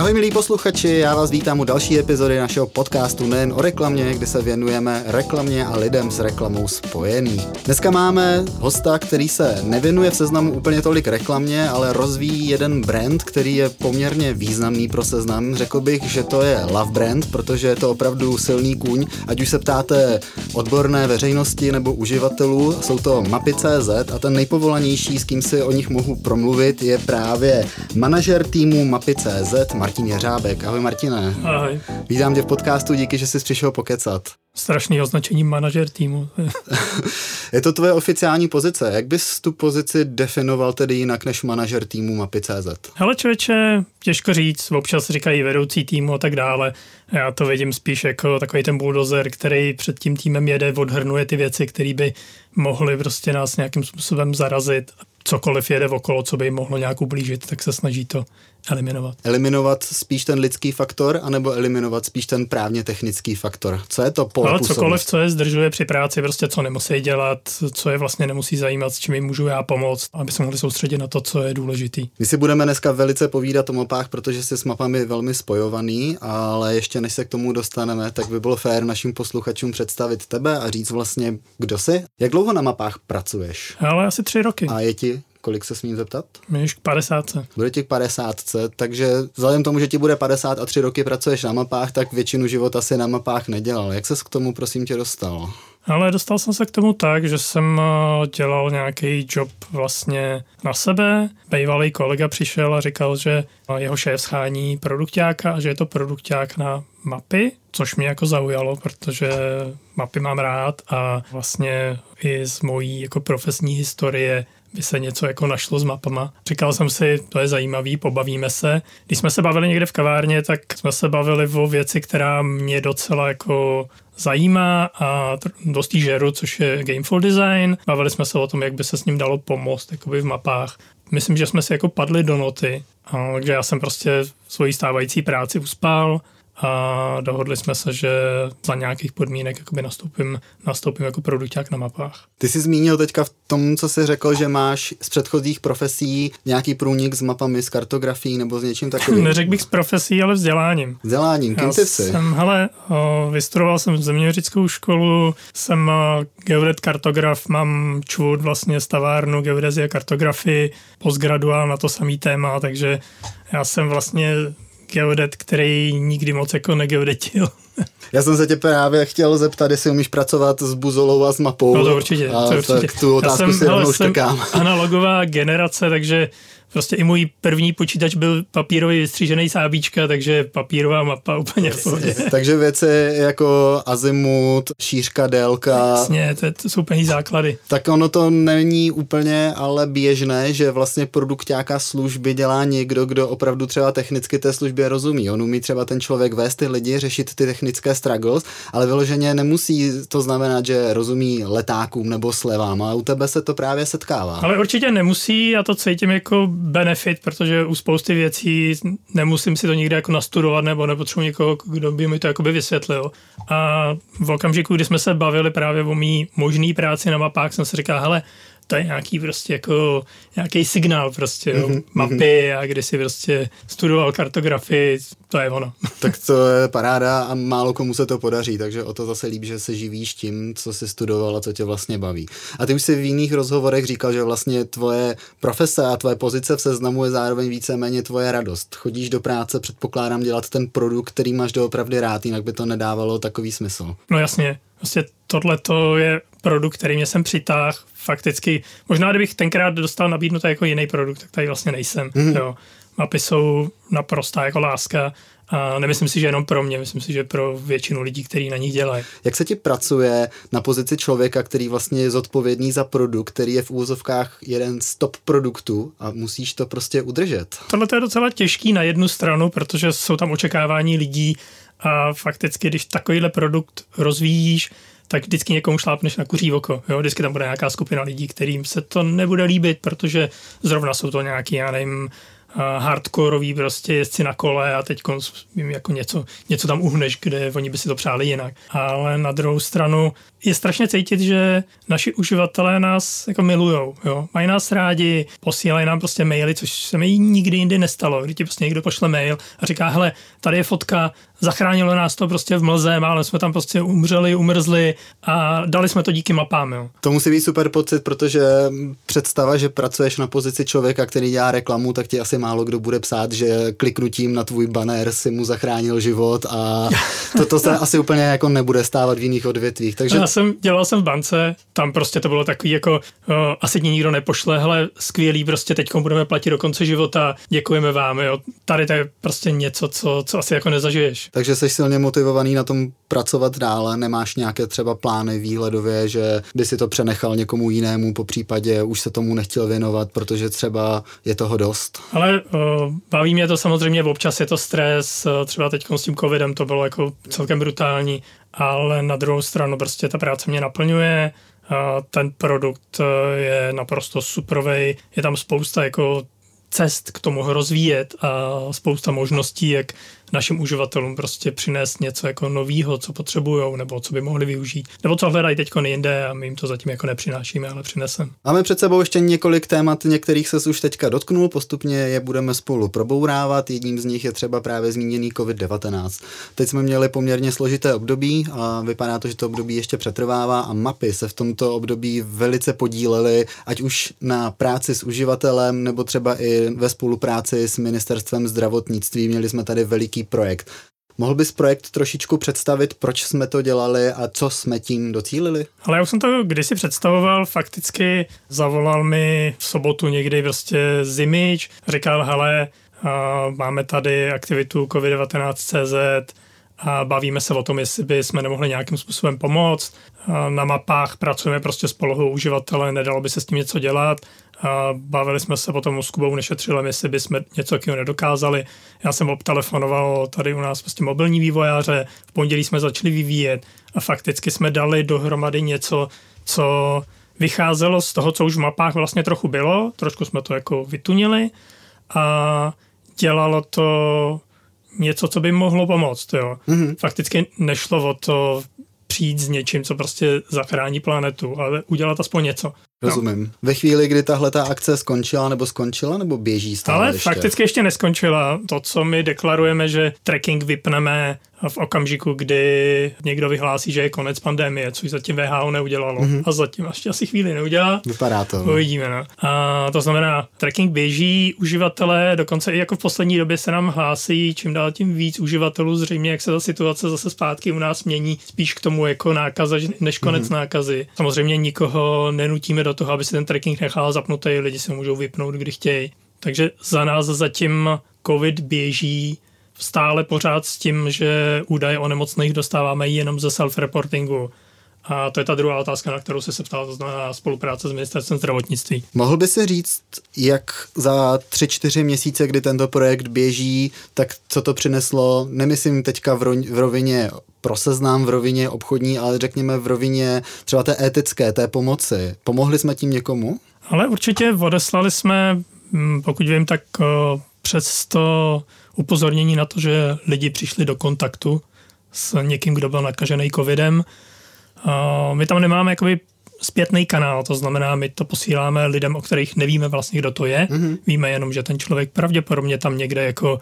Ahoj milí posluchači, já vás vítám u další epizody našeho podcastu nejen o reklamě, kde se věnujeme reklamě a lidem s reklamou spojený. Dneska máme hosta, který se nevěnuje v seznamu úplně tolik reklamě, ale rozvíjí jeden brand, který je poměrně významný pro seznam. Řekl bych, že to je Love Brand, protože je to opravdu silný kůň. Ať už se ptáte odborné veřejnosti nebo uživatelů, jsou to mapy.cz a ten nejpovolanější, s kým si o nich mohu promluvit, je právě manažer týmu mapy.cz Martin Jeřábek. Ahoj Martine. Ahoj. Vítám tě v podcastu, díky, že jsi přišel pokecat. Strašný označení manažer týmu. je to tvoje oficiální pozice. Jak bys tu pozici definoval tedy jinak než manažer týmu Mapy.cz? Hele člověče, těžko říct, občas říkají vedoucí týmu a tak dále. Já to vidím spíš jako takový ten bulldozer, který před tím týmem jede, odhrnuje ty věci, které by mohly prostě nás nějakým způsobem zarazit cokoliv jede okolo, co by jim mohlo nějak ublížit, tak se snaží to eliminovat. Eliminovat spíš ten lidský faktor, anebo eliminovat spíš ten právně technický faktor? Co je to pole Ale cokoliv, co je zdržuje při práci, prostě co nemusí dělat, co je vlastně nemusí zajímat, s čím jim můžu já pomoct, aby se mohli soustředit na to, co je důležitý. My si budeme dneska velice povídat o mapách, protože jsi s mapami velmi spojovaný, ale ještě než se k tomu dostaneme, tak by bylo fér našim posluchačům představit tebe a říct vlastně, kdo jsi. Jak dlouho na mapách pracuješ? Ale asi tři roky. A je ti Kolik se smím zeptat? Měš k 50. Bude ti k 50, takže vzhledem tomu, že ti bude 50 a 3 roky pracuješ na mapách, tak většinu života si na mapách nedělal. Jak ses k tomu, prosím tě, dostal? Ale dostal jsem se k tomu tak, že jsem eh, dělal nějaký job vlastně na sebe. Bývalý kolega přišel a říkal, že jeho šéf schání produktáka a že je to produkták na mapy, což mě jako zaujalo, protože mapy mám rád a vlastně i z mojí jako profesní historie by se něco jako našlo s mapama. Říkal jsem si, to je zajímavý, pobavíme se. Když jsme se bavili někde v kavárně, tak jsme se bavili o věci, která mě docela jako zajímá a dost žeru, což je Gameful Design. Bavili jsme se o tom, jak by se s ním dalo pomoct jakoby v mapách. Myslím, že jsme si jako padli do noty, takže já jsem prostě svoji stávající práci uspál, a dohodli jsme se, že za nějakých podmínek jakoby nastoupím, nastoupím jako produkták na mapách. Ty jsi zmínil teďka v tom, co jsi řekl, že máš z předchozích profesí nějaký průnik s mapami, s kartografií nebo s něčím takovým. Neřekl bych s profesí, ale vzděláním. Vzděláním, kým ty jsi? Jsem, hele, vystudoval jsem zeměměřickou školu, jsem geodet kartograf, mám čvůd vlastně stavárnu geodezie kartografii, postgraduál na to samý téma, takže já jsem vlastně geodet, který nikdy moc jako negeodetil. Já jsem se tě právě chtěl zeptat, jestli umíš pracovat s buzolou a s mapou. No to určitě. A to určitě. Tak tu otázku Já jsem, si rovnou štekám. analogová generace, takže Prostě i můj první počítač byl papírový vystřížený sábíčka, takže papírová mapa úplně v pohodě. takže věci jako azimut, šířka, délka. Jasně, to, to jsou úplně základy. Tak ono to není úplně ale běžné, že vlastně produktáka služby dělá někdo, kdo opravdu třeba technicky té službě rozumí. On umí třeba ten člověk vést ty lidi, řešit ty technické struggles, ale vyloženě nemusí to znamenat, že rozumí letákům nebo slevám, a u tebe se to právě setkává. Ale určitě nemusí, já to cítím jako benefit, protože u spousty věcí nemusím si to nikdy jako nastudovat nebo nepotřebuji někoho, kdo by mi to jakoby vysvětlil. A v okamžiku, kdy jsme se bavili právě o mý možný práci na mapách, jsem si říkal, hele, to je nějaký prostě jako nějaký signál prostě, jo, mm-hmm. mapy a když si prostě studoval kartografii, to je ono. Tak to je paráda a málo komu se to podaří, takže o to zase líbí, že se živíš tím, co jsi studoval a co tě vlastně baví. A ty už si v jiných rozhovorech říkal, že vlastně tvoje profese a tvoje pozice v seznamu je zároveň víceméně tvoje radost. Chodíš do práce, předpokládám, dělat ten produkt, který máš doopravdy rád, jinak by to nedávalo takový smysl. No jasně, Prostě tohle to je produkt, který mě sem přitáhl fakticky. Možná, kdybych tenkrát dostal nabídnutý jako jiný produkt, tak tady vlastně nejsem. Mm-hmm. Jo. Mapy jsou naprostá jako láska a nemyslím si, že jenom pro mě, myslím si, že pro většinu lidí, kteří na nich dělají. Jak se ti pracuje na pozici člověka, který vlastně je zodpovědný za produkt, který je v úvozovkách jeden z top produktů a musíš to prostě udržet? Tohle je docela těžký na jednu stranu, protože jsou tam očekávání lidí a fakticky, když takovýhle produkt rozvíjíš, tak vždycky někomu šlápneš na kuří oko. Jo? Vždycky tam bude nějaká skupina lidí, kterým se to nebude líbit, protože zrovna jsou to nějaký, já nevím, hardkorový prostě jezdci na kole a teď jako něco, něco tam uhneš, kde oni by si to přáli jinak. Ale na druhou stranu je strašně cítit, že naši uživatelé nás jako milujou, jo. Mají nás rádi, posílají nám prostě maily, což se mi nikdy jindy nestalo, kdy ti prostě někdo pošle mail a říká, hele, tady je fotka zachránilo nás to prostě v mlze, ale jsme tam prostě umřeli, umrzli a dali jsme to díky mapám. Jo. To musí být super pocit, protože představa, že pracuješ na pozici člověka, který dělá reklamu, tak ti asi málo kdo bude psát, že kliknutím na tvůj banner si mu zachránil život a toto se asi úplně jako nebude stávat v jiných odvětvích. Takže... Jsem dělal jsem v bance, tam prostě to bylo takový jako uh, asi nikdo nepošle, hele, skvělý, prostě teď budeme platit do konce života, děkujeme vám, jo. Tady to je prostě něco, co, co asi jako nezažiješ. Takže jsi silně motivovaný na tom pracovat dále, nemáš nějaké třeba plány výhledově, že by si to přenechal někomu jinému, po případě už se tomu nechtěl věnovat, protože třeba je toho dost. Ale uh, baví mě to samozřejmě, občas je to stres, třeba teď s tím covidem to bylo jako celkem brutální, ale na druhou stranu prostě ta práce mě naplňuje, ten produkt e, je naprosto superový, je tam spousta jako cest k tomu rozvíjet a spousta možností, jak našim uživatelům prostě přinést něco jako novýho, co potřebují, nebo co by mohli využít, nebo co hledají teď jinde a my jim to zatím jako nepřinášíme, ale přinesem. Máme před sebou ještě několik témat, některých se už teďka dotknul, postupně je budeme spolu probourávat. Jedním z nich je třeba právě zmíněný COVID-19. Teď jsme měli poměrně složité období a vypadá to, že to období ještě přetrvává a mapy se v tomto období velice podílely, ať už na práci s uživatelem, nebo třeba i ve spolupráci s ministerstvem zdravotnictví. Měli jsme tady veliký velký projekt. Mohl bys projekt trošičku představit, proč jsme to dělali a co jsme tím docílili? Ale já už jsem to kdysi představoval, fakticky zavolal mi v sobotu někdy prostě Zimič, říkal, hele, máme tady aktivitu COVID-19.cz, a bavíme se o tom, jestli by jsme nemohli nějakým způsobem pomoct. Na mapách pracujeme prostě s polohou uživatele, nedalo by se s tím něco dělat. A bavili jsme se potom s Kubou Nešetřilem, jestli by jsme něco takového nedokázali. Já jsem obtelefonoval tady u nás prostě mobilní vývojáře, v pondělí jsme začali vyvíjet a fakticky jsme dali dohromady něco, co vycházelo z toho, co už v mapách vlastně trochu bylo, trošku jsme to jako vytunili a dělalo to něco, co by mohlo pomoct. Jo. Mm-hmm. Fakticky nešlo o to přijít s něčím, co prostě zachrání planetu, ale udělat aspoň něco. Rozumím. No. Ve chvíli, kdy tahle ta akce skončila nebo skončila, nebo běží stále Ale ještě? fakticky ještě neskončila. To, co my deklarujeme, že tracking vypneme v okamžiku, kdy někdo vyhlásí, že je konec pandemie, což zatím VHO neudělalo. Mm-hmm. A zatím ještě asi chvíli neudělá. Vypadá to. Uvidíme. No. A to znamená, tracking běží, uživatelé, dokonce i jako v poslední době se nám hlásí čím dál tím víc uživatelů, zřejmě jak se ta situace zase zpátky u nás mění, spíš k tomu jako nákaza, než konec mm-hmm. nákazy. Samozřejmě nikoho nenutíme do toho, aby si ten tracking nechal zapnutý, lidi se můžou vypnout, kdy chtějí. Takže za nás zatím COVID běží stále pořád s tím, že údaje o nemocných dostáváme jenom ze self-reportingu. A to je ta druhá otázka, na kterou se se ptal, to znamená spolupráce s ministerstvem zdravotnictví. Mohl by si říct, jak za tři, čtyři měsíce, kdy tento projekt běží, tak co to přineslo, nemyslím teďka v, ro- v rovině pro seznám, v rovině obchodní, ale řekněme v rovině třeba té etické, té pomoci. Pomohli jsme tím někomu? Ale určitě odeslali jsme, mm, pokud vím, tak přes to upozornění na to, že lidi přišli do kontaktu s někým, kdo byl nakažený covidem. My tam nemáme jakoby zpětný kanál, to znamená, my to posíláme lidem, o kterých nevíme vlastně, kdo to je. Mm-hmm. Víme jenom, že ten člověk pravděpodobně tam někde jako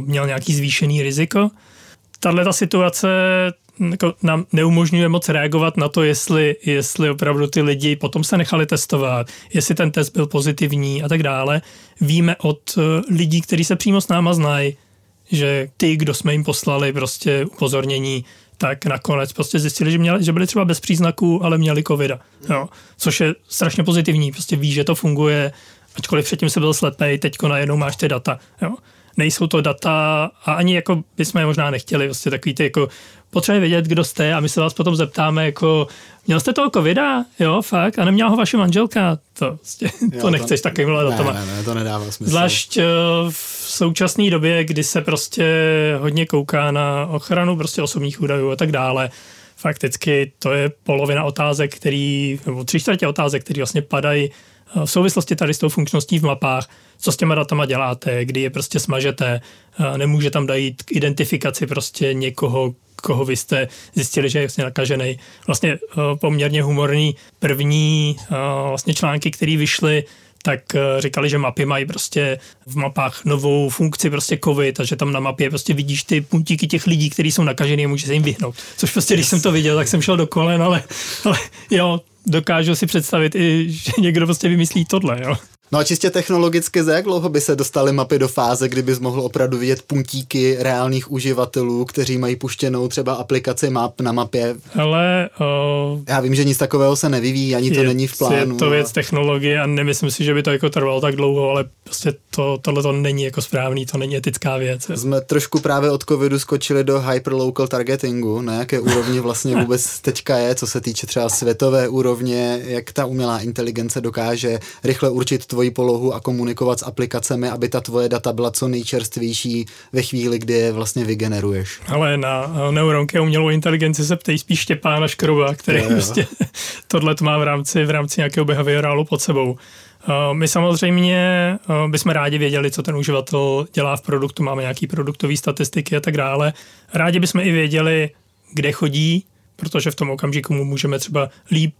měl nějaký zvýšený riziko. Tahle ta situace jako nám neumožňuje moc reagovat na to, jestli, jestli opravdu ty lidi potom se nechali testovat, jestli ten test byl pozitivní a tak dále. Víme od eh, lidí, kteří se přímo s náma znají, že ty, kdo jsme jim poslali prostě upozornění, tak nakonec prostě zjistili, že, měli, že byli třeba bez příznaků, ale měli covida. Jo. Což je strašně pozitivní, prostě ví, že to funguje, ačkoliv předtím se byl slepej, teďko najednou máš ty data. Jo nejsou to data a ani jako bychom je možná nechtěli, vlastně takový ty jako potřebuje vědět, kdo jste a my se vás potom zeptáme jako měl jste toho covida, jo, fakt, a neměla ho vaše manželka, to, vlastně, jo, to nechceš to, takovýmhle ne, datama. Ne, ne, to nedává smysl. Zvlášť eh, v současné době, kdy se prostě hodně kouká na ochranu prostě osobních údajů a tak dále, fakticky to je polovina otázek, který, nebo tři čtvrtě otázek, které vlastně padají v souvislosti tady s tou funkčností v mapách, co s těma datama děláte, kdy je prostě smažete, nemůže tam dojít k identifikaci prostě někoho, koho vy jste zjistili, že je vlastně nakažený. Vlastně poměrně humorný první vlastně články, které vyšly, tak říkali, že mapy mají prostě v mapách novou funkci prostě covid a že tam na mapě prostě vidíš ty puntíky těch lidí, kteří jsou nakažený a může se jim vyhnout. Což prostě, když jsem to viděl, tak jsem šel do kolen, ale, ale jo, dokážu si představit i, že někdo prostě vymyslí tohle, jo. No a čistě technologicky, za jak dlouho by se dostaly mapy do fáze, kdyby mohl opravdu vidět puntíky reálných uživatelů, kteří mají puštěnou třeba aplikaci map na mapě? Ale uh, já vím, že nic takového se nevyvíjí, ani to je, není v plánu. Je to věc ale... technologie a nemyslím si, že by to jako trvalo tak dlouho, ale prostě to, tohle to není jako správný, to není etická věc. Jsme trošku právě od covidu skočili do hyperlocal targetingu, na jaké úrovni vlastně vůbec teďka je, co se týče třeba světové úrovně, jak ta umělá inteligence dokáže rychle určit tvoji polohu a komunikovat s aplikacemi, aby ta tvoje data byla co nejčerstvější ve chvíli, kdy je vlastně vygeneruješ. Ale na neuronky a umělou inteligenci se ptej spíš Štěpána Škroba, který je, prostě tohle má v rámci, v rámci nějakého behaviorálu pod sebou. My samozřejmě bychom rádi věděli, co ten uživatel dělá v produktu, máme nějaký produktové statistiky a tak dále. Rádi bychom i věděli, kde chodí, protože v tom okamžiku mu můžeme třeba líp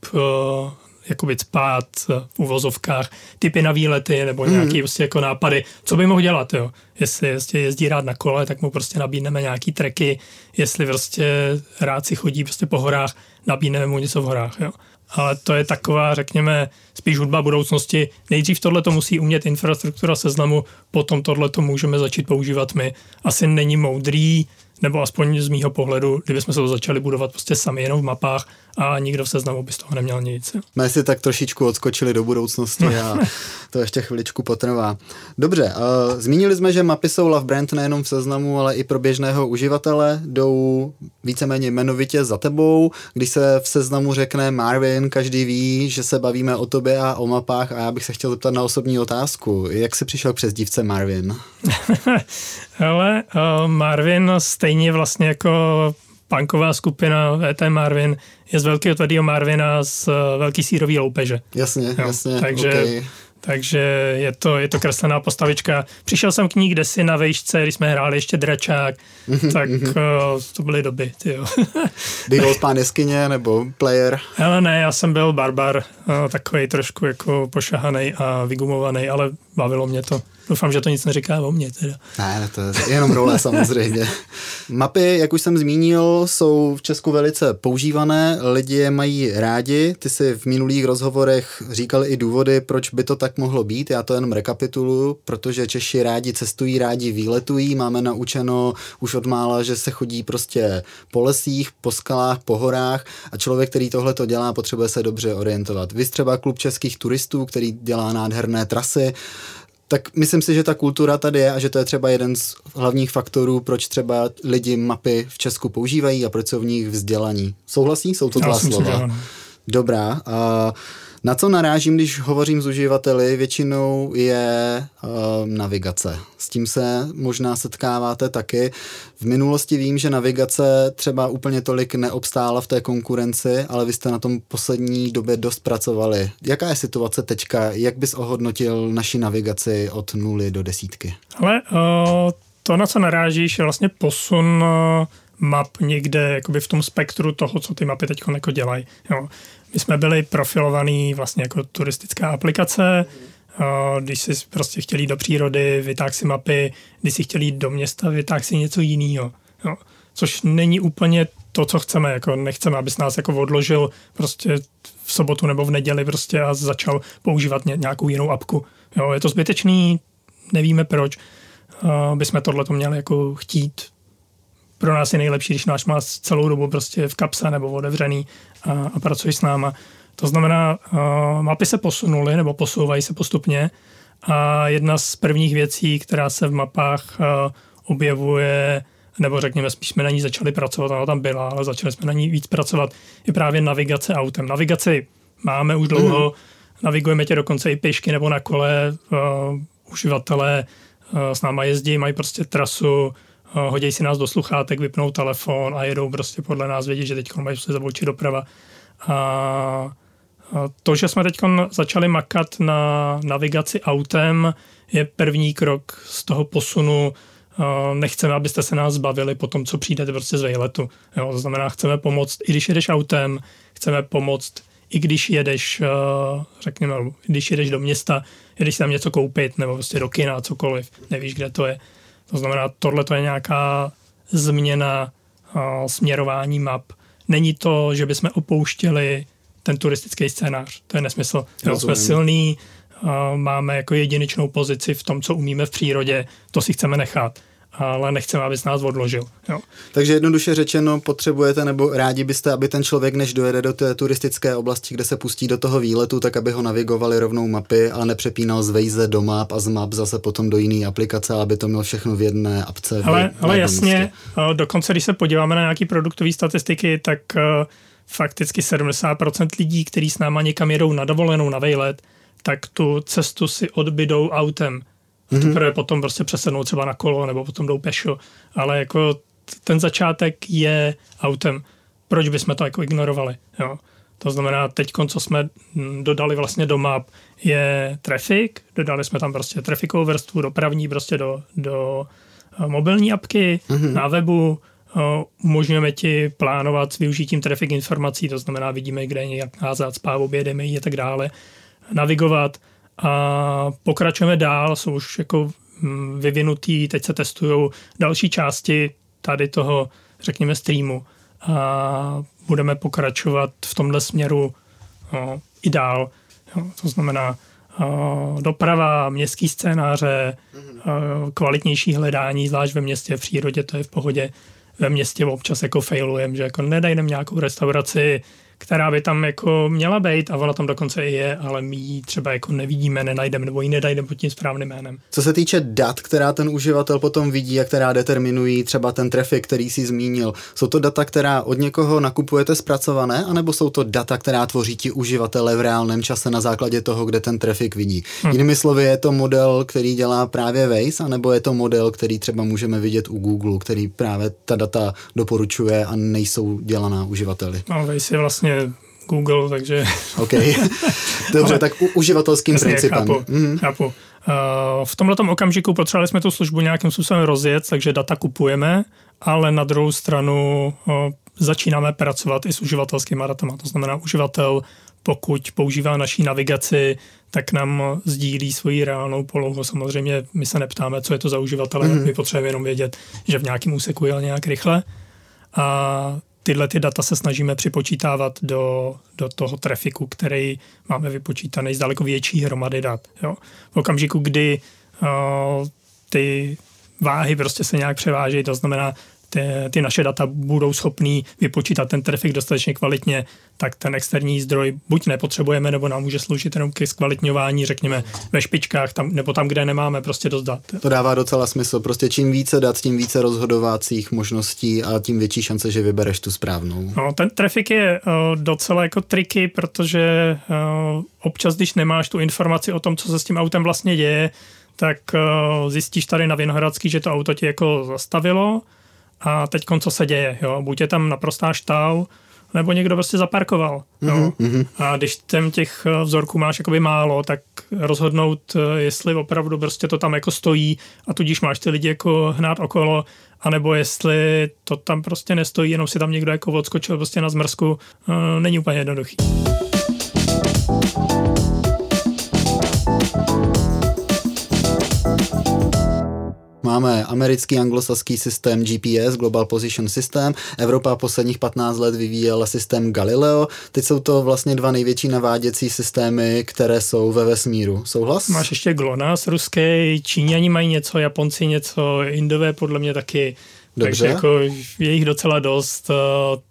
jakoby spát v uvozovkách, typy na výlety nebo nějaký mm. prostě jako nápady, co by mohl dělat, jo. Jestli, jestli jezdí rád na kole, tak mu prostě nabídneme nějaký treky, jestli prostě rád si chodí prostě po horách, nabídneme mu něco v horách, jo. Ale to je taková, řekněme, spíš hudba budoucnosti. Nejdřív tohle to musí umět infrastruktura seznamu, potom tohle to můžeme začít používat my. Asi není moudrý nebo aspoň z mýho pohledu, kdybychom se to začali budovat prostě sami jenom v mapách a nikdo v seznamu by z toho neměl nic. My si tak trošičku odskočili do budoucnosti a to ještě chviličku potrvá. Dobře, uh, zmínili jsme, že mapy jsou love brand nejenom v seznamu, ale i pro běžného uživatele. Jdou víceméně jmenovitě za tebou. Když se v seznamu řekne Marvin, každý ví, že se bavíme o tobě a o mapách a já bych se chtěl zeptat na osobní otázku. Jak jsi přišel přes dívce Marvin? Ale uh, Marvin stejně vlastně jako punková skupina ET Marvin je z velkého tvrdého Marvina z uh, velký sírový loupeže. Jasně, jo, jasně. Takže okay. Takže je to, je to kreslená postavička. Přišel jsem k ní kde si na vejšce, když jsme hráli ještě dračák, tak uh, to byly doby. Tyjo. Býval pán jeskyně nebo player? Ale ne, já jsem byl barbar, uh, takový trošku jako pošahaný a vygumovaný, ale bavilo mě to. Doufám, že to nic neříká o mně teda. Ne, to je jenom role samozřejmě. Mapy, jak už jsem zmínil, jsou v Česku velice používané, lidi je mají rádi. Ty si v minulých rozhovorech říkal i důvody, proč by to tak mohlo být. Já to jenom rekapituluju, protože Češi rádi cestují, rádi výletují. Máme naučeno už od mála, že se chodí prostě po lesích, po skalách, po horách a člověk, který tohle to dělá, potřebuje se dobře orientovat. Vy třeba klub českých turistů, který dělá nádherné trasy, tak myslím si, že ta kultura tady je a že to je třeba jeden z hlavních faktorů, proč třeba lidi mapy v Česku používají a proč jsou v nich vzdělaní. Souhlasí? Jsou to dva slova. Dobrá. A na co narážím, když hovořím s uživateli, většinou je uh, navigace. S tím se možná setkáváte taky. V minulosti vím, že navigace třeba úplně tolik neobstála v té konkurenci, ale vy jste na tom poslední době dost pracovali. Jaká je situace teďka? Jak bys ohodnotil naši navigaci od nuly do desítky? Ale uh, to, na co narážíš, je vlastně posun uh map někde jakoby v tom spektru toho, co ty mapy teď jako dělají. Jo. My jsme byli profilovaný vlastně jako turistická aplikace, když si prostě chtěli do přírody, vytáh si mapy, když si chtěli do města, vytáh si něco jiného. Jo. Což není úplně to, co chceme, jako nechceme, abys nás jako odložil prostě v sobotu nebo v neděli prostě a začal používat nějakou jinou apku. Jo, je to zbytečný, nevíme proč, uh, bychom tohle to měli jako chtít pro nás je nejlepší, když náš má celou dobu prostě v kapse nebo otevřený a, a pracuješ s náma. To znamená, uh, mapy se posunuly nebo posouvají se postupně a jedna z prvních věcí, která se v mapách uh, objevuje, nebo řekněme, spíš jsme na ní začali pracovat, ona tam byla, ale začali jsme na ní víc pracovat, je právě navigace autem. Navigaci máme už dlouho, mm. navigujeme tě dokonce i pěšky nebo na kole, uh, uživatelé uh, s náma jezdí, mají prostě trasu, hodí si nás do sluchátek, vypnou telefon a jedou prostě podle nás vědět, že teď mají se zaboučit doprava. A To, že jsme teď začali makat na navigaci autem, je první krok z toho posunu. Nechceme, abyste se nás zbavili po tom, co přijdete prostě z vejletu. Jo, to znamená, chceme pomoct, i když jedeš autem, chceme pomoct, i když jedeš, řekněme, když jedeš do města, jedeš tam něco koupit, nebo prostě do kina, cokoliv, nevíš, kde to je. To znamená, tohle to je nějaká změna směrování map. Není to, že bychom opouštěli ten turistický scénář. To je nesmysl. Jo, jsme silný, máme jako jedinečnou pozici v tom, co umíme v přírodě, to si chceme nechat ale nechceme, aby z nás odložil. Jo. Takže jednoduše řečeno, potřebujete nebo rádi byste, aby ten člověk, než dojede do té turistické oblasti, kde se pustí do toho výletu, tak aby ho navigovali rovnou mapy, ale nepřepínal z Waze do map a z map zase potom do jiné aplikace, aby to měl všechno v jedné apce. Ale, ale jasně, místě. dokonce když se podíváme na nějaké produktové statistiky, tak uh, fakticky 70% lidí, kteří s náma někam jedou na dovolenou, na vejlet, tak tu cestu si odbydou autem. Mm-hmm. Teprve potom prostě přesednou třeba na kolo nebo potom jdou pešo. Ale jako ten začátek je autem. Proč bychom to jako ignorovali? Jo? To znamená, teď, co jsme dodali vlastně do map, je traffic, dodali jsme tam prostě trafikovou vrstvu dopravní prostě do, do eh, mobilní apky, mm-hmm. na webu, umožňujeme ti plánovat s využitím traffic informací, to znamená, vidíme, kde je nějaká zácpa, objedeme ji a tak dále, navigovat a pokračujeme dál, jsou už jako mm, vyvinutý, teď se testují další části tady toho, řekněme, streamu a budeme pokračovat v tomhle směru no, i dál. Jo, to znamená uh, doprava, městský scénáře, uh, kvalitnější hledání, zvlášť ve městě, v přírodě, to je v pohodě ve městě občas jako failujeme, že jako nedajdeme nějakou restauraci, která by tam jako měla být a ona tam dokonce i je, ale my ji třeba jako nevidíme, nenajdeme nebo ji nedajdeme pod tím správným jménem. Co se týče dat, která ten uživatel potom vidí a která determinují třeba ten trafik, který si zmínil, jsou to data, která od někoho nakupujete zpracované, anebo jsou to data, která tvoří ti uživatele v reálném čase na základě toho, kde ten trafik vidí? Hmm. Jinými slovy, je to model, který dělá právě Waze, anebo je to model, který třeba můžeme vidět u Google, který právě ta data doporučuje a nejsou dělaná uživateli? No, Waze je vlastně vlastně Google, takže... OK, dobře, Ale, tak uživatelským jasně, principem. Chápu, mm. chápu. Uh, v tomhle okamžiku potřebovali jsme tu službu nějakým způsobem rozjet, takže data kupujeme, ale na druhou stranu uh, začínáme pracovat i s uživatelskými datama. To znamená, uživatel, pokud používá naší navigaci, tak nám sdílí svoji reálnou polohu. Samozřejmě my se neptáme, co je to za uživatele, mm. my potřebujeme jenom vědět, že v nějakém úseku je nějak rychle. A tyhle ty data se snažíme připočítávat do, do toho trafiku, který máme vypočítaný z daleko větší hromady dat. Jo. V okamžiku, kdy uh, ty váhy prostě se nějak převážejí, to znamená, ty, ty naše data budou schopný vypočítat ten trafik dostatečně kvalitně, tak ten externí zdroj buď nepotřebujeme, nebo nám může sloužit jenom k zkvalitňování, řekněme, ve špičkách, tam, nebo tam, kde nemáme prostě dost dat. To dává docela smysl. Prostě čím více dat, tím více rozhodovacích možností a tím větší šance, že vybereš tu správnou. No, ten trafik je uh, docela jako triky, protože uh, občas, když nemáš tu informaci o tom, co se s tím autem vlastně děje, tak uh, zjistíš tady na Vinohradský, že to auto ti jako zastavilo, a teď co se děje, jo? buď je tam naprostá štau, nebo někdo prostě zaparkoval. Jo? Mm-hmm. A když tam těch eh, vzorků máš jakoby málo, tak rozhodnout, eh, jestli opravdu prostě to tam jako stojí a tudíž máš ty lidi jako hnát okolo, anebo jestli to tam prostě nestojí, jenom si tam někdo jako odskočil prostě na zmrzku, eh, není úplně jednoduchý. Máme americký anglosaský systém GPS, Global Position System, Evropa posledních 15 let vyvíjela systém Galileo, teď jsou to vlastně dva největší naváděcí systémy, které jsou ve vesmíru. Souhlas? Máš ještě GLONASS ruský, Číňani mají něco, Japonci něco, Indové podle mě taky. Dobře. Takže jako je jich docela dost.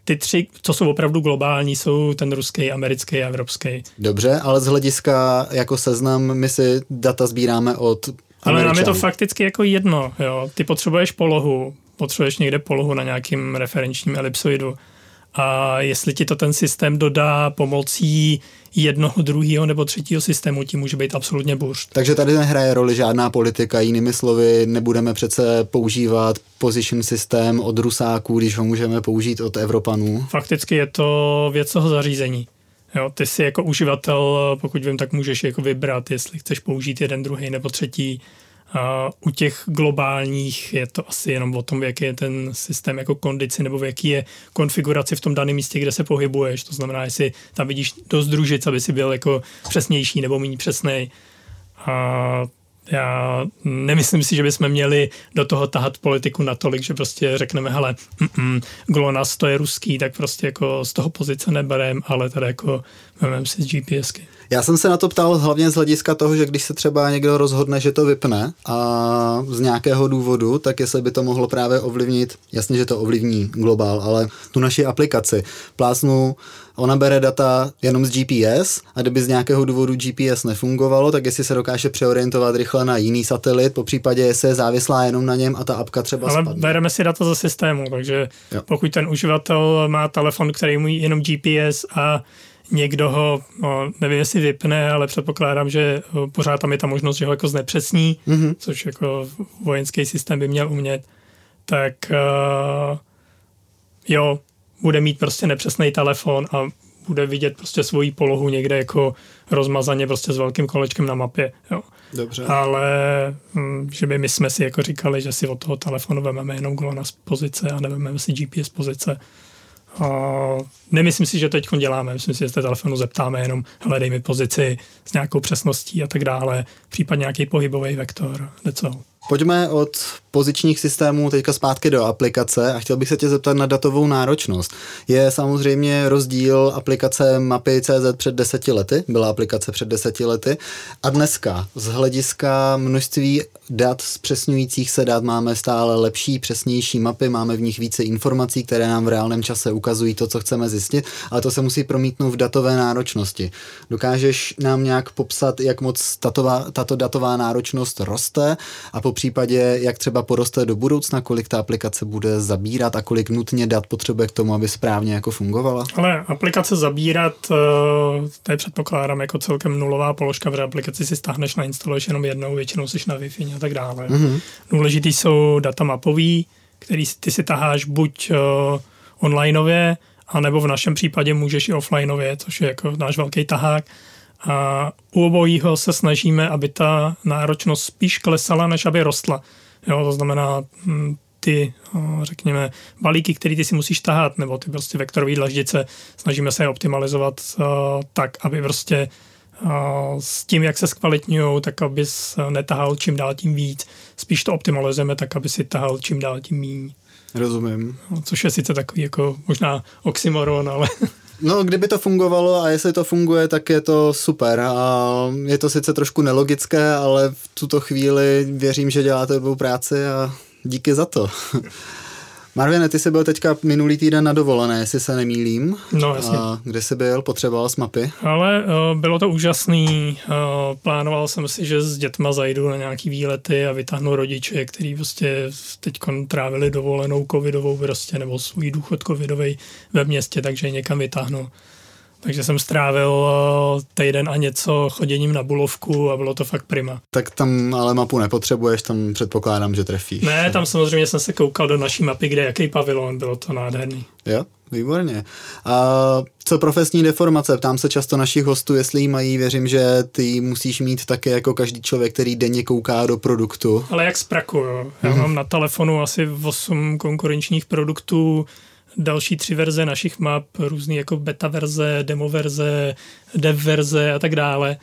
Ty tři, co jsou opravdu globální, jsou ten ruský, americký a evropský. Dobře, ale z hlediska jako seznam my si data sbíráme od ale nám je to fakticky jako jedno, jo. Ty potřebuješ polohu, potřebuješ někde polohu na nějakým referenčním elipsoidu. A jestli ti to ten systém dodá pomocí jednoho, druhého nebo třetího systému, ti může být absolutně burst. Takže tady nehraje roli žádná politika, jinými slovy, nebudeme přece používat position systém od Rusáků, když ho můžeme použít od Evropanů. Fakticky je to věc toho zařízení. Jo, ty si jako uživatel, pokud vím, tak můžeš jako vybrat, jestli chceš použít jeden, druhý nebo třetí. A u těch globálních je to asi jenom o tom, jaký je ten systém jako kondici nebo v jaký je konfiguraci v tom daném místě, kde se pohybuješ. To znamená, jestli tam vidíš dost družic, aby si byl jako přesnější nebo méně přesný. A já nemyslím si, že bychom měli do toho tahat politiku natolik, že prostě řekneme, hele, mm, GLONASS to je ruský, tak prostě jako z toho pozice neberem, ale tady jako vezmeme si z GPSky. Já jsem se na to ptal hlavně z hlediska toho, že když se třeba někdo rozhodne, že to vypne a z nějakého důvodu, tak jestli by to mohlo právě ovlivnit, jasně, že to ovlivní globál, ale tu naši aplikaci. Plásnu, ona bere data jenom z GPS a kdyby z nějakého důvodu GPS nefungovalo, tak jestli se dokáže přeorientovat rychle na jiný satelit, po případě jestli je závislá jenom na něm a ta apka třeba Ale spadne. bereme si data ze systému, takže jo. pokud ten uživatel má telefon, který mu jenom GPS a někdo ho, no, nevím jestli vypne, ale předpokládám, že pořád tam je ta možnost, že ho jako znepřesní, mm-hmm. což jako vojenský systém by měl umět, tak uh, jo, bude mít prostě nepřesný telefon a bude vidět prostě svoji polohu někde jako rozmazaně prostě s velkým kolečkem na mapě. Jo. Dobře. Ale hm, že by my jsme si jako říkali, že si od toho telefonu vezmeme jenom GLONASS pozice a nevememe si GPS pozice, a nemyslím si, že teď děláme, myslím si, že té telefonu zeptáme jenom, hledej mi pozici s nějakou přesností a tak dále, případně nějaký pohybový vektor, co. Pojďme od pozičních systémů teďka zpátky do aplikace a chtěl bych se tě zeptat na datovou náročnost. Je samozřejmě rozdíl aplikace mapy CZ před deseti lety, byla aplikace před deseti lety a dneska z hlediska množství dat zpřesňujících se dat máme stále lepší, přesnější mapy, máme v nich více informací, které nám v reálném čase ukazují to, co chceme zjistit, ale to se musí promítnout v datové náročnosti. Dokážeš nám nějak popsat, jak moc tatová, tato datová náročnost roste a po případě, jak třeba poroste do budoucna, kolik ta aplikace bude zabírat a kolik nutně dat potřebuje k tomu, aby správně jako fungovala? Ale aplikace zabírat, eh, to je předpokládám jako celkem nulová položka, protože aplikaci si stáhneš, nainstaluješ jenom jednou, většinou jsi na Wi-Fi a tak dále. Mm-hmm. Důležitý jsou data mapový, který ty si taháš buď uh, onlineově, anebo v našem případě můžeš i offlineově, což je jako náš velký tahák. A u obojího se snažíme, aby ta náročnost spíš klesala, než aby rostla. Jo, to znamená, hm, ty, řekněme, balíky, které ty si musíš tahat, nebo ty prostě vektorové dlaždice, snažíme se je optimalizovat uh, tak, aby prostě uh, s tím, jak se zkvalitňují, tak aby netahal čím dál tím víc. Spíš to optimalizujeme tak, aby si tahal čím dál tím méně. Rozumím. No, což je sice takový jako možná oxymoron, ale... No, kdyby to fungovalo a jestli to funguje, tak je to super. A je to sice trošku nelogické, ale v tuto chvíli věřím, že děláte dobrou práci a díky za to. Marvin, ty jsi byl teďka minulý týden na dovolené, jestli se nemýlím. No, jasně. A kde jsi byl? Potřeboval z mapy? Ale uh, bylo to úžasný. Uh, plánoval jsem si, že s dětma zajdu na nějaký výlety a vytáhnu rodiče, kteří prostě teď trávili dovolenou covidovou prostě, nebo svůj důchod covidový ve městě, takže někam vytáhnu. Takže jsem strávil eh, týden a něco choděním na bulovku a bylo to fakt prima. Tak tam ale mapu nepotřebuješ, tam předpokládám, že trefíš. Ne, tam samozřejmě jsem se koukal do naší mapy, kde jaký pavilon, bylo to nádherný. Jo, výborně. A co profesní deformace? Ptám se často našich hostů, jestli jí mají, věřím, že ty musíš mít také jako každý člověk, který denně kouká do produktu. Ale jak z praku, jo. Já mm-hmm. mám na telefonu asi 8 konkurenčních produktů, další tři verze našich map, různý jako beta verze, demo verze, dev verze a tak dále.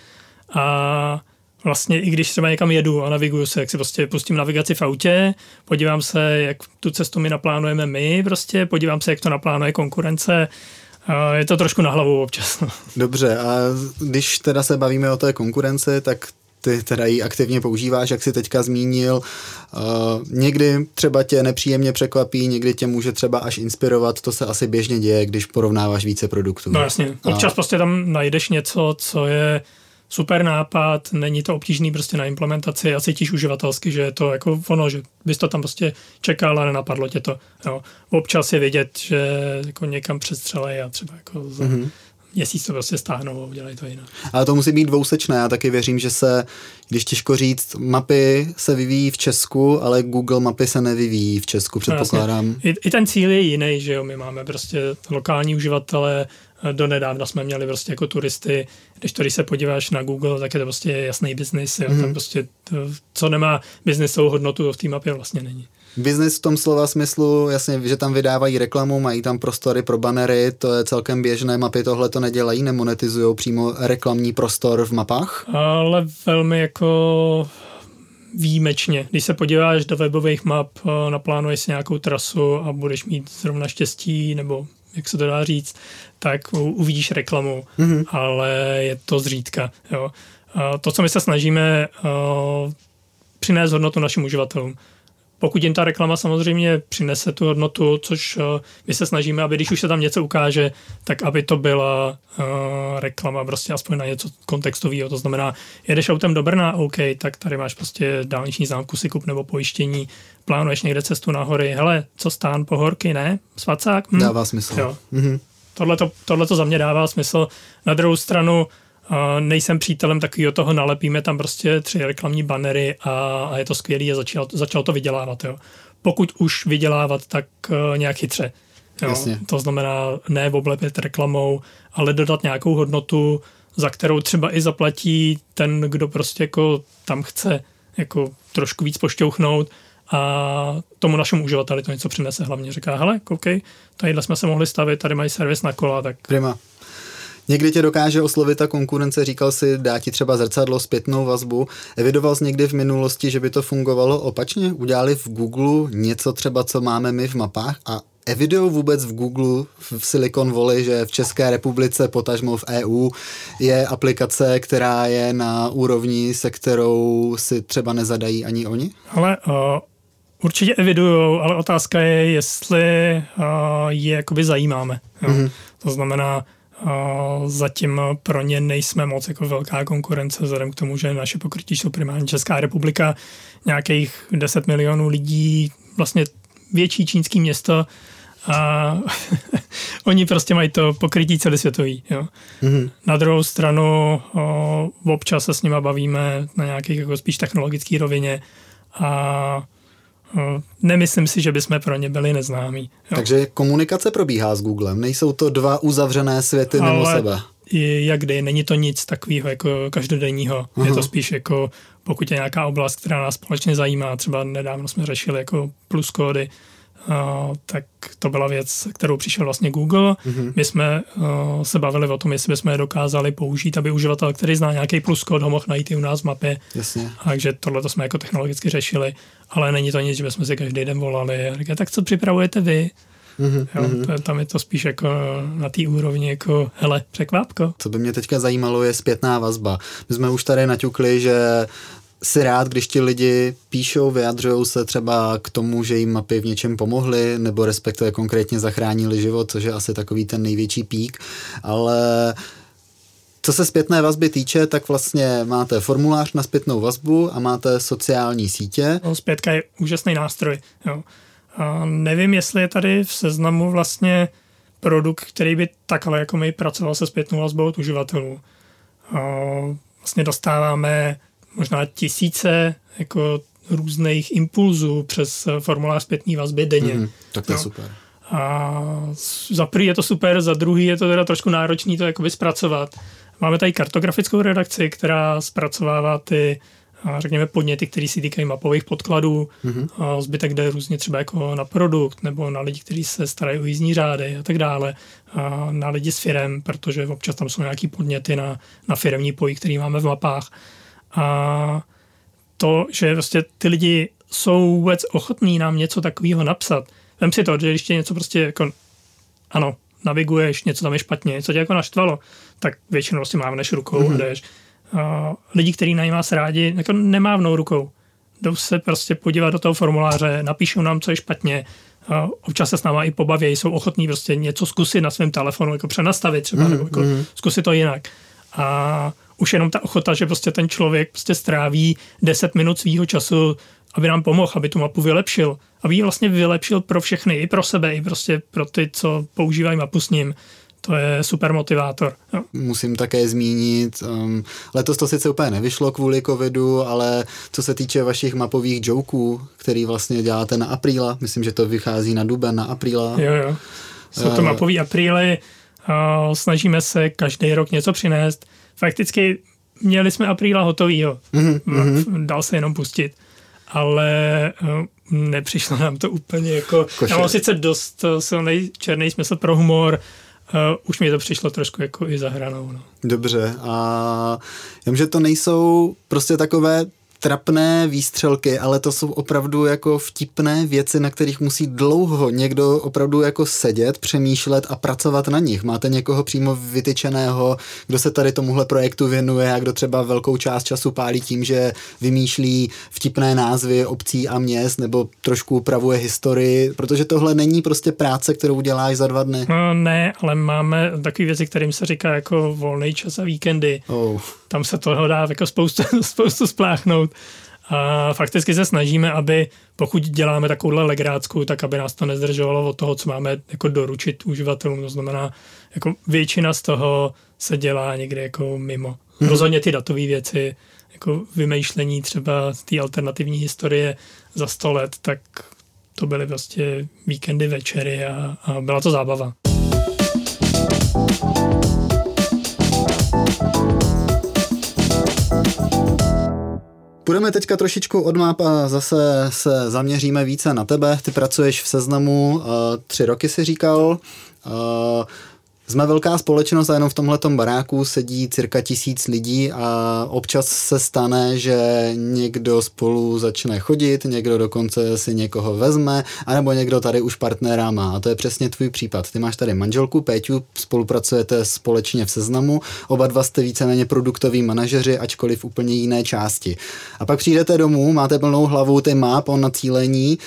A vlastně i když třeba někam jedu a naviguju se, jak si prostě pustím navigaci v autě, podívám se, jak tu cestu my naplánujeme my, prostě podívám se, jak to naplánuje konkurence, je to trošku na hlavu občas. Dobře, a když teda se bavíme o té konkurenci, tak ty teda ji aktivně používáš, jak si teďka zmínil. Uh, někdy třeba tě nepříjemně překvapí, někdy tě může třeba až inspirovat, to se asi běžně děje, když porovnáváš více produktů. No jasně, občas a... prostě tam najdeš něco, co je super nápad, není to obtížný prostě na implementaci a cítíš uživatelsky, že je to jako ono, že bys to tam prostě čekal a nenapadlo tě to. Jo. Občas je vidět, že jako někam přestřelej a třeba jako za, mm-hmm měsíc to prostě stáhnou a udělají to jinak. Ale to musí být dvousečné. Já taky věřím, že se, když těžko říct, mapy se vyvíjí v Česku, ale Google mapy se nevyvíjí v Česku, no, předpokládám. No, I, I ten cíl je jiný, že jo, my máme prostě lokální uživatele, do nedávna jsme měli prostě jako turisty, když to, když se podíváš na Google, tak je to prostě jasný biznis, mm. tam prostě to, co nemá biznisovou hodnotu v té mapě vlastně není. Biznis v tom slova smyslu, jasně, že tam vydávají reklamu, mají tam prostory pro banery, to je celkem běžné, mapy tohle to nedělají, nemonetizují přímo reklamní prostor v mapách? Ale velmi jako výjimečně. Když se podíváš do webových map, eh, naplánuješ si nějakou trasu a budeš mít zrovna štěstí, nebo jak se to dá říct, tak uvidíš reklamu, mm-hmm. ale je to zřídka. Jo. To, co my se snažíme uh, přinést hodnotu našim uživatelům pokud jim ta reklama samozřejmě přinese tu hodnotu, což uh, my se snažíme, aby když už se tam něco ukáže, tak aby to byla uh, reklama prostě aspoň na něco kontextového. To znamená, jedeš autem do Brna, OK, tak tady máš prostě dálniční známku si kup nebo pojištění, plánuješ někde cestu na hory, hele, co stán, pohorky, ne? Svacák? Hm? Dává smysl. Jo. Mm-hmm. Tohle to za mě dává smysl. Na druhou stranu, nejsem přítelem takového toho, nalepíme tam prostě tři reklamní banery a, a je to skvělý a začalo, začalo to vydělávat. Jo. Pokud už vydělávat, tak uh, nějak chytře. Jo. Jasně. To znamená ne oblepit reklamou, ale dodat nějakou hodnotu, za kterou třeba i zaplatí ten, kdo prostě jako tam chce jako trošku víc pošťouchnout a tomu našemu uživateli to něco přinese. Hlavně říká, hele, koukej, tadyhle jsme se mohli stavit, tady mají servis na kola, tak Prima. Někdy tě dokáže oslovit ta konkurence, říkal si, dá ti třeba zrcadlo, zpětnou vazbu. Evidoval jsi někdy v minulosti, že by to fungovalo opačně? Udělali v Google něco třeba, co máme my v mapách a evidují vůbec v Google, v Silicon Valley, že v České republice, potažmo v EU, je aplikace, která je na úrovni, se kterou si třeba nezadají ani oni? Ale uh, určitě evidují, ale otázka je, jestli uh, je jakoby zajímáme. Jo? Mm-hmm. To znamená, Zatím pro ně nejsme moc jako velká konkurence, vzhledem k tomu, že naše pokrytí jsou primárně Česká republika, nějakých 10 milionů lidí, vlastně větší čínský město a oni prostě mají to pokrytí celosvětový. Jo. Mm-hmm. Na druhou stranu o, občas se s nima bavíme na nějakých jako spíš technologické rovině a nemyslím si, že bychom pro ně byli neznámí. Jo. Takže komunikace probíhá s Googlem, nejsou to dva uzavřené světy Ale mimo sebe. Jak kdy, není to nic takového jako každodenního. Uh-huh. Je to spíš jako, pokud je nějaká oblast, která nás společně zajímá, třeba nedávno jsme řešili jako plus kódy, Uh, tak to byla věc, kterou přišel vlastně Google. Mm-hmm. My jsme uh, se bavili o tom, jestli bychom je dokázali použít, aby uživatel, který zná nějaký plus kód, ho mohl najít i u nás v mapě. Jasně. Takže tohle to jsme jako technologicky řešili, ale není to nic, že bychom si každý den volali a říkali, tak co připravujete vy? Mm-hmm, jo, mm-hmm. To, tam je to spíš jako na té úrovni jako, hele, překvápko. Co by mě teďka zajímalo, je zpětná vazba. My jsme už tady naťukli, že si rád, když ti lidi píšou, vyjadřují se třeba k tomu, že jim mapy v něčem pomohly, nebo respektive konkrétně zachránili život, což je asi takový ten největší pík, ale co se zpětné vazby týče, tak vlastně máte formulář na zpětnou vazbu a máte sociální sítě. No, zpětka je úžasný nástroj. Jo. A nevím, jestli je tady v seznamu vlastně produkt, který by takhle jako my pracoval se zpětnou vazbou od uživatelů. A vlastně dostáváme možná tisíce jako různých impulzů přes formulář zpětné vazby denně. Mm, tak to je no. super. A za prvý je to super, za druhý je to teda trošku náročný to jakoby zpracovat. Máme tady kartografickou redakci, která zpracovává ty řekněme podněty, které si týkají mapových podkladů. Mm-hmm. A zbytek jde různě třeba jako na produkt nebo na lidi, kteří se starají o jízdní řády a tak dále. A na lidi s firem, protože občas tam jsou nějaký podněty na, na firmní pojí, který máme v mapách. A to, že vlastně ty lidi jsou vůbec ochotní nám něco takového napsat. Vem si to, že když tě něco prostě jako, ano, naviguješ, něco tam je špatně, něco tě jako naštvalo, tak většinou prostě mávneš rukou mm-hmm. a jdeš. Uh, lidi, kteří na nás rádi, jako nemávnou rukou. Jdou se prostě podívat do toho formuláře, napíšou nám, co je špatně, uh, občas se s náma i pobaví, jsou ochotní prostě něco zkusit na svém telefonu, jako přenastavit třeba, mm-hmm. nebo jako mm-hmm. zkusit to jinak. A už jenom ta ochota, že prostě ten člověk prostě stráví 10 minut svýho času, aby nám pomohl, aby tu mapu vylepšil, aby ji vlastně vylepšil pro všechny, i pro sebe, i prostě pro ty, co používají mapu s ním. To je super motivátor. Jo. Musím také zmínit, um, letos to sice úplně nevyšlo kvůli covidu, ale co se týče vašich mapových joků, který vlastně děláte na apríla, myslím, že to vychází na duben, na apríla. Jo, jo. Jsou to uh, mapový apríly, A snažíme se každý rok něco přinést. Fakticky měli jsme apríla hotovýho. Mm-hmm. Dal se jenom pustit. Ale eh, nepřišlo nám to úplně jako... Koše. Já mám sice dost silný černý smysl pro humor, Uh, už mi to přišlo trošku jako i za hranou. No. Dobře, a vím, že to nejsou prostě takové trapné výstřelky, ale to jsou opravdu jako vtipné věci, na kterých musí dlouho někdo opravdu jako sedět, přemýšlet a pracovat na nich. Máte někoho přímo vytyčeného, kdo se tady tomuhle projektu věnuje a kdo třeba velkou část času pálí tím, že vymýšlí vtipné názvy obcí a měst nebo trošku upravuje historii, protože tohle není prostě práce, kterou děláš za dva dny. No, ne, ale máme takové věci, kterým se říká jako volný čas a víkendy. Oh. Tam se toho dá jako spoustu, spoustu spláchnout. A fakticky se snažíme, aby pokud děláme takovouhle legrácku, tak aby nás to nezdržovalo od toho, co máme jako doručit uživatelům. To znamená, jako většina z toho se dělá někde jako mimo. Hmm. Rozhodně ty datové věci, jako vymýšlení třeba té alternativní historie za sto let, tak to byly prostě víkendy, večery a, a byla to zábava. Půjdeme teďka trošičku od map a zase se zaměříme více na tebe. Ty pracuješ v seznamu, uh, tři roky si říkal. Jsme velká společnost a jenom v tomhle baráku sedí cirka tisíc lidí a občas se stane, že někdo spolu začne chodit, někdo dokonce si někoho vezme, anebo někdo tady už partnera má. A to je přesně tvůj případ. Ty máš tady manželku Péťu, spolupracujete společně v seznamu, oba dva jste víceméně produktoví manažeři, ačkoliv úplně jiné části. A pak přijdete domů, máte plnou hlavu ty map o nacílení,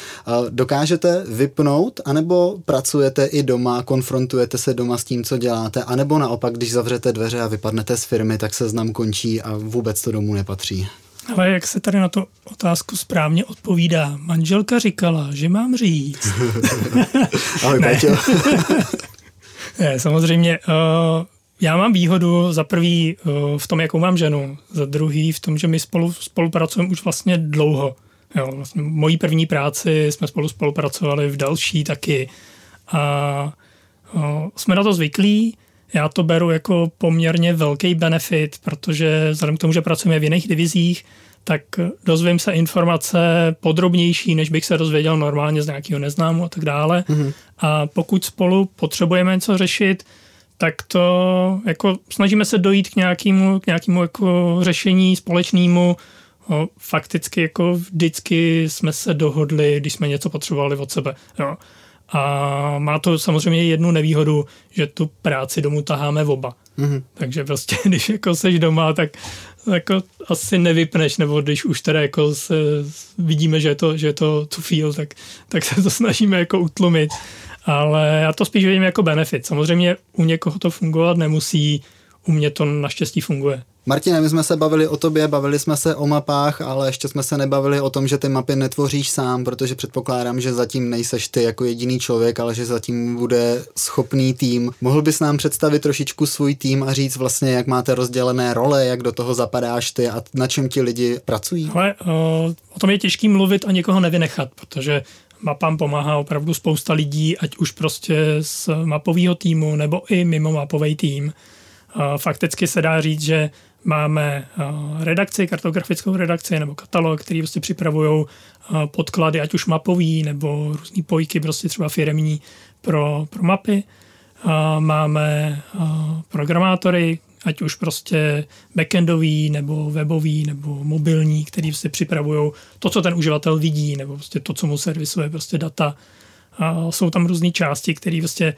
dokážete vypnout, anebo pracujete i doma, konfrontujete se doma s tím, co děláte, anebo naopak, když zavřete dveře a vypadnete z firmy, tak se znám končí a vůbec to domů nepatří. Ale jak se tady na tu otázku správně odpovídá, manželka říkala, že mám říct. Ahoj, Péťo. ne, samozřejmě, uh, já mám výhodu za prvý uh, v tom, jakou mám ženu, za druhý v tom, že my spolu spolupracujeme už vlastně dlouho. Jo, vlastně mojí první práci jsme spolu spolupracovali v další taky. A jsme na to zvyklí, já to beru jako poměrně velký benefit, protože vzhledem k tomu, že pracujeme v jiných divizích, tak dozvím se informace podrobnější, než bych se dozvěděl normálně z nějakého neznámu a tak dále. Mm-hmm. A pokud spolu potřebujeme něco řešit, tak to jako snažíme se dojít k nějakému, k nějakému jako řešení společnému. Fakticky jako vždycky jsme se dohodli, když jsme něco potřebovali od sebe. Jo. A má to samozřejmě jednu nevýhodu, že tu práci domů taháme oba. Mm-hmm. Takže prostě, když jako seš doma, tak jako asi nevypneš, nebo když už teda jako se, vidíme, že je to, že je to to feel, tak, tak se to snažíme jako utlumit. Ale já to spíš vidím jako benefit. Samozřejmě u někoho to fungovat nemusí, u mě to naštěstí funguje. Martine, my jsme se bavili o tobě, bavili jsme se o mapách, ale ještě jsme se nebavili o tom, že ty mapy netvoříš sám, protože předpokládám, že zatím nejseš ty jako jediný člověk, ale že zatím bude schopný tým. Mohl bys nám představit trošičku svůj tým a říct vlastně, jak máte rozdělené role, jak do toho zapadáš ty a na čem ti lidi pracují? Ale uh, o tom je těžký mluvit a někoho nevynechat, protože mapám pomáhá opravdu spousta lidí, ať už prostě z mapového týmu nebo i mimo mapový tým. Fakticky se dá říct, že máme redakci, kartografickou redakci nebo katalog, který prostě připravují podklady, ať už mapový nebo různý pojky, prostě třeba firemní pro, pro mapy. Máme programátory, ať už prostě backendový, nebo webový, nebo mobilní, který prostě připravují to, co ten uživatel vidí, nebo prostě to, co mu servisuje prostě data. Jsou tam různé části, které prostě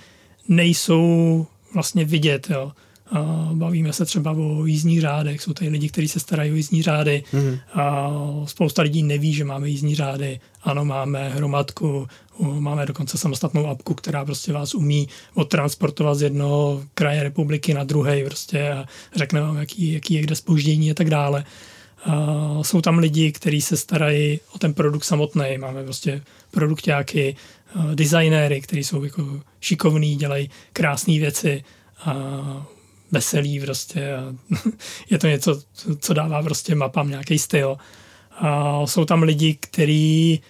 nejsou vlastně vidět. Jo. A bavíme se třeba o jízdních řádech, jsou tady lidi, kteří se starají o jízdní řády mm. a spousta lidí neví, že máme jízdní řády. Ano, máme hromadku, máme dokonce samostatnou apku, která prostě vás umí odtransportovat z jednoho kraje republiky na druhý prostě a řekne vám, jaký, jaký je kde spoždění a tak dále. A jsou tam lidi, kteří se starají o ten produkt samotný. Máme prostě produktáky, designéry, kteří jsou jako šikovní, dělají krásné věci a veselý prostě. Je to něco, co dává prostě mapám nějaký styl. A jsou tam lidi, kteří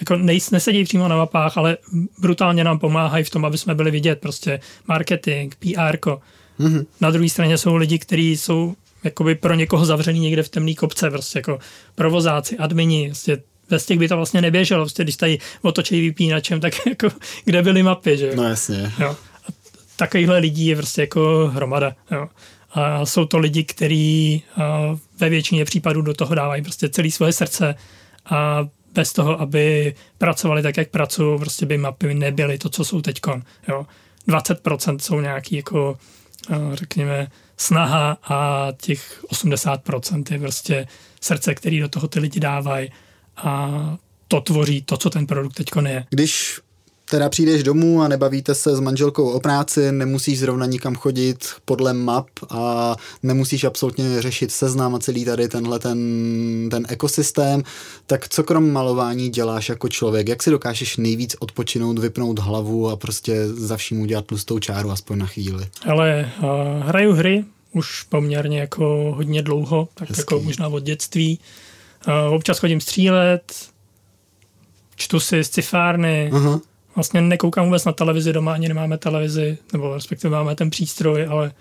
jako nesedí přímo na mapách, ale brutálně nám pomáhají v tom, aby jsme byli vidět. Prostě marketing, PR. Mm-hmm. Na druhé straně jsou lidi, kteří jsou jakoby pro někoho zavřený někde v temný kopce, prostě jako provozáci, admini, prostě bez těch by to vlastně neběželo, prostě když tady otočí vypínačem, tak jako kde byly mapy, že No jasně. Jo. Takovýchhle lidí je prostě jako hromada, jo. A jsou to lidi, kteří ve většině případů do toho dávají prostě celé svoje srdce a bez toho, aby pracovali tak, jak pracují, prostě by mapy nebyly to, co jsou teď. 20% jsou nějaký jako, řekněme, snaha a těch 80% je prostě srdce, který do toho ty lidi dávají a to tvoří to, co ten produkt teď je. Když teda přijdeš domů a nebavíte se s manželkou o práci, nemusíš zrovna nikam chodit podle map a nemusíš absolutně řešit seznam a celý tady tenhle ten, ten ekosystém, tak co krom malování děláš jako člověk? Jak si dokážeš nejvíc odpočinout, vypnout hlavu a prostě za vším udělat tlustou čáru aspoň na chvíli? Ale uh, hraju hry už poměrně jako hodně dlouho, tak Hezký. jako možná od dětství. Uh, občas chodím střílet, čtu si scifárny, uh-huh vlastně nekoukám vůbec na televizi doma, ani nemáme televizi, nebo respektive máme ten přístroj, ale,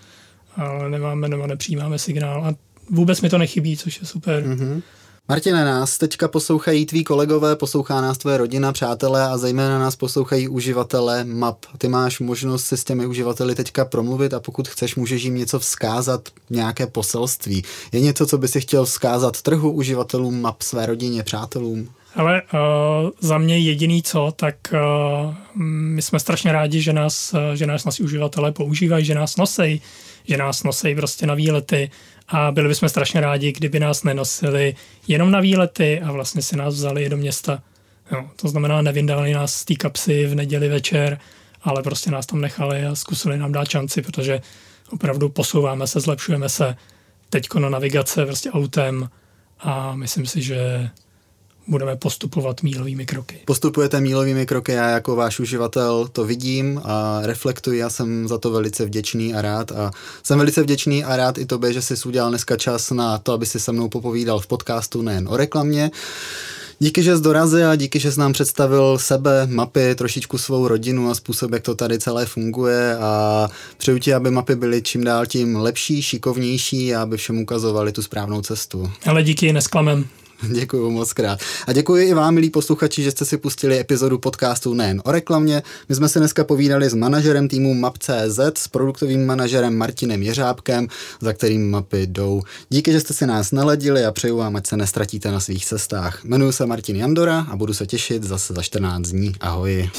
ale nemáme nebo nepřijímáme signál a vůbec mi to nechybí, což je super. Mm-hmm. Martine, nás teďka poslouchají tví kolegové, poslouchá nás tvoje rodina, přátelé a zejména nás poslouchají uživatelé map. Ty máš možnost si s těmi uživateli teďka promluvit a pokud chceš, můžeš jim něco vzkázat, nějaké poselství. Je něco, co by si chtěl vzkázat trhu uživatelům map, své rodině, přátelům? Ale uh, za mě jediný co, tak uh, my jsme strašně rádi, že nás, uh, že nás naši uživatelé používají, že nás nosej, že nás nosej prostě na výlety a byli bychom strašně rádi, kdyby nás nenosili jenom na výlety a vlastně si nás vzali do města. Jo, to znamená, nevyndali nás z té kapsy v neděli večer, ale prostě nás tam nechali a zkusili nám dát šanci, protože opravdu posouváme se, zlepšujeme se teďko na navigace prostě autem a myslím si, že budeme postupovat mílovými kroky. Postupujete mílovými kroky, já jako váš uživatel to vidím a reflektuji, já jsem za to velice vděčný a rád a jsem velice vděčný a rád i tobě, že jsi udělal dneska čas na to, aby si se mnou popovídal v podcastu nejen o reklamě, Díky, že jsi dorazil a díky, že jsi nám představil sebe, mapy, trošičku svou rodinu a způsob, jak to tady celé funguje a přeju ti, aby mapy byly čím dál tím lepší, šikovnější a aby všem ukazovali tu správnou cestu. Ale díky, nesklamem. Děkuji moc krát. A děkuji i vám, milí posluchači, že jste si pustili epizodu podcastu nejen o reklamě. My jsme se dneska povídali s manažerem týmu Map.cz, s produktovým manažerem Martinem Jeřábkem, za kterým mapy jdou. Díky, že jste si nás naladili a přeju vám, ať se nestratíte na svých cestách. Jmenuji se Martin Jandora a budu se těšit zase za 14 dní. Ahoj.